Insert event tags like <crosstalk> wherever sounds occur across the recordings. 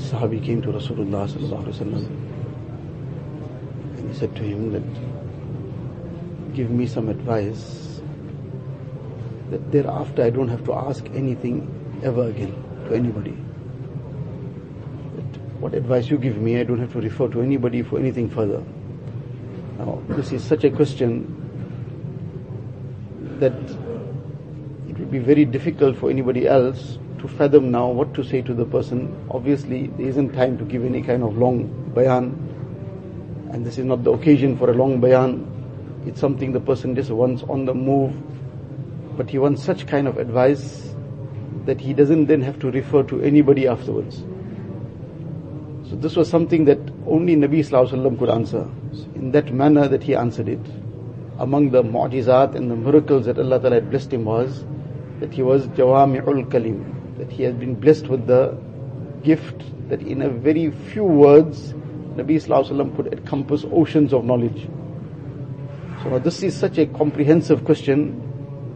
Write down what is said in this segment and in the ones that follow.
Sahabi came to Rasulullah and he said to him that, give me some advice that thereafter I don't have to ask anything ever again to anybody. That what advice you give me, I don't have to refer to anybody for anything further. Now, this is such a question that would be very difficult for anybody else to fathom now what to say to the person. Obviously, there isn't time to give any kind of long bayan, and this is not the occasion for a long bayan. It's something the person just wants on the move, but he wants such kind of advice that he doesn't then have to refer to anybody afterwards. So this was something that only Nabi Sallallahu could answer in that manner that he answered it. Among the mu'jizat and the miracles that Allah Ta'ala had blessed him was that he was Jawami'ul Kalim, that he has been blessed with the gift that in a very few words, Nabi Wasallam could encompass oceans of knowledge. So this is such a comprehensive question,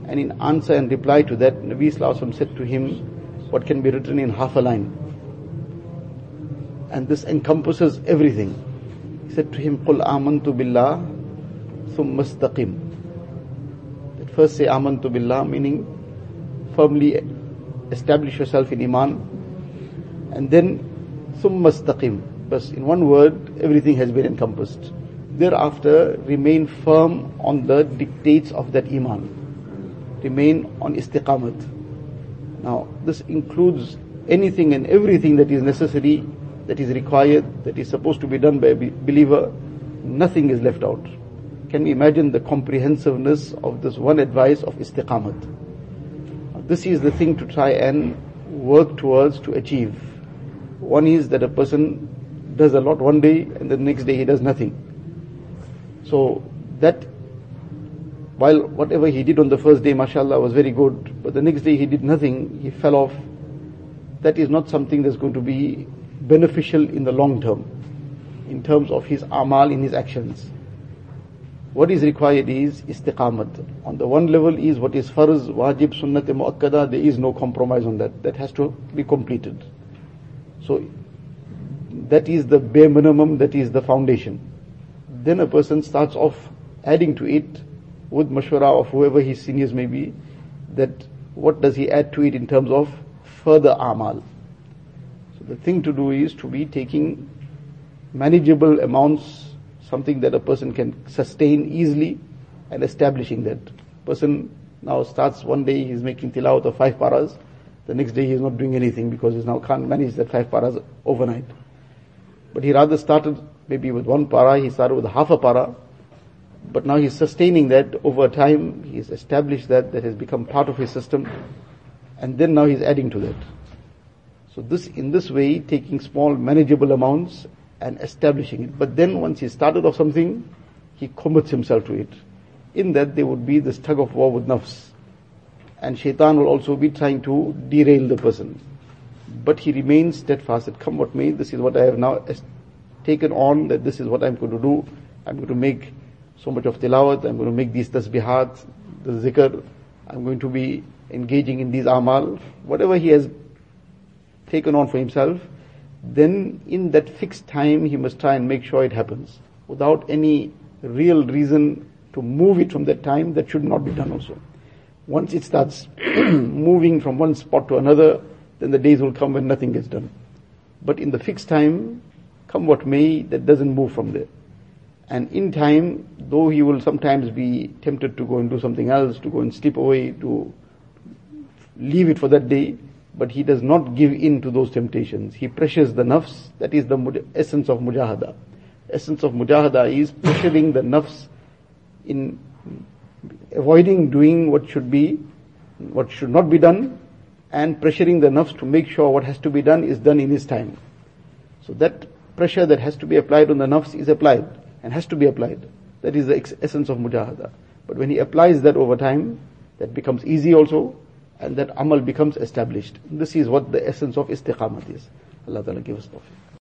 and in answer and reply to that, Nabi Wasallam said to him, what can be written in half a line. And this encompasses everything. He said to him, قُلْ آمَنْتُ بِاللَّهِ ثُمَّ اسْتَقِمْ That first say آمَنْتُ بِاللَّهِ meaning firmly establish yourself in Iman, and then summa staqim. But in one word, everything has been encompassed. Thereafter, remain firm on the dictates of that Iman. Remain on istiqamat. Now, this includes anything and everything that is necessary, that is required, that is supposed to be done by a believer. Nothing is left out. Can we imagine the comprehensiveness of this one advice of istiqamat? This is the thing to try and work towards to achieve. One is that a person does a lot one day and the next day he does nothing. So that while whatever he did on the first day, mashallah, was very good, but the next day he did nothing, he fell off. That is not something that's going to be beneficial in the long term, in terms of his amal, in his actions. What is required is istiqamat. On the one level is what is farz, wajib, sunnat, muakkada, there is no compromise on that. That has to be completed. So, that is the bare minimum, that is the foundation. Then a person starts off adding to it with mashwara of whoever his seniors may be, that what does he add to it in terms of further amal. So the thing to do is to be taking manageable amounts something that a person can sustain easily and establishing that. Person now starts one day he's making tilawat of five paras, the next day he's not doing anything because he now can't manage that five paras overnight. But he rather started maybe with one para, he started with half a para, but now he's sustaining that over time, he's established that, that has become part of his system, and then now he's adding to that. So this, in this way, taking small manageable amounts and establishing it. But then once he started off something, he commits himself to it. In that there would be this tug of war with nafs. And shaitan will also be trying to derail the person. But he remains steadfast that come what may, this is what I have now taken on, that this is what I'm going to do. I'm going to make so much of tilawat, I'm going to make these tasbihat, the zikr, I'm going to be engaging in these amal, whatever he has taken on for himself, then in that fixed time he must try and make sure it happens. Without any real reason to move it from that time, that should not be done also. Once it starts <clears throat> moving from one spot to another, then the days will come when nothing gets done. But in the fixed time, come what may, that doesn't move from there. And in time, though he will sometimes be tempted to go and do something else, to go and slip away, to leave it for that day, but he does not give in to those temptations. He pressures the nafs. That is the essence of mujahada. Essence of mujahada is pressuring the nafs in avoiding doing what should be, what should not be done, and pressuring the nafs to make sure what has to be done is done in his time. So that pressure that has to be applied on the nafs is applied and has to be applied. That is the essence of mujahada. But when he applies that over time, that becomes easy also, and that amal becomes established. This is what the essence of istiqamat is. Allah Ta'ala give us tawfiq.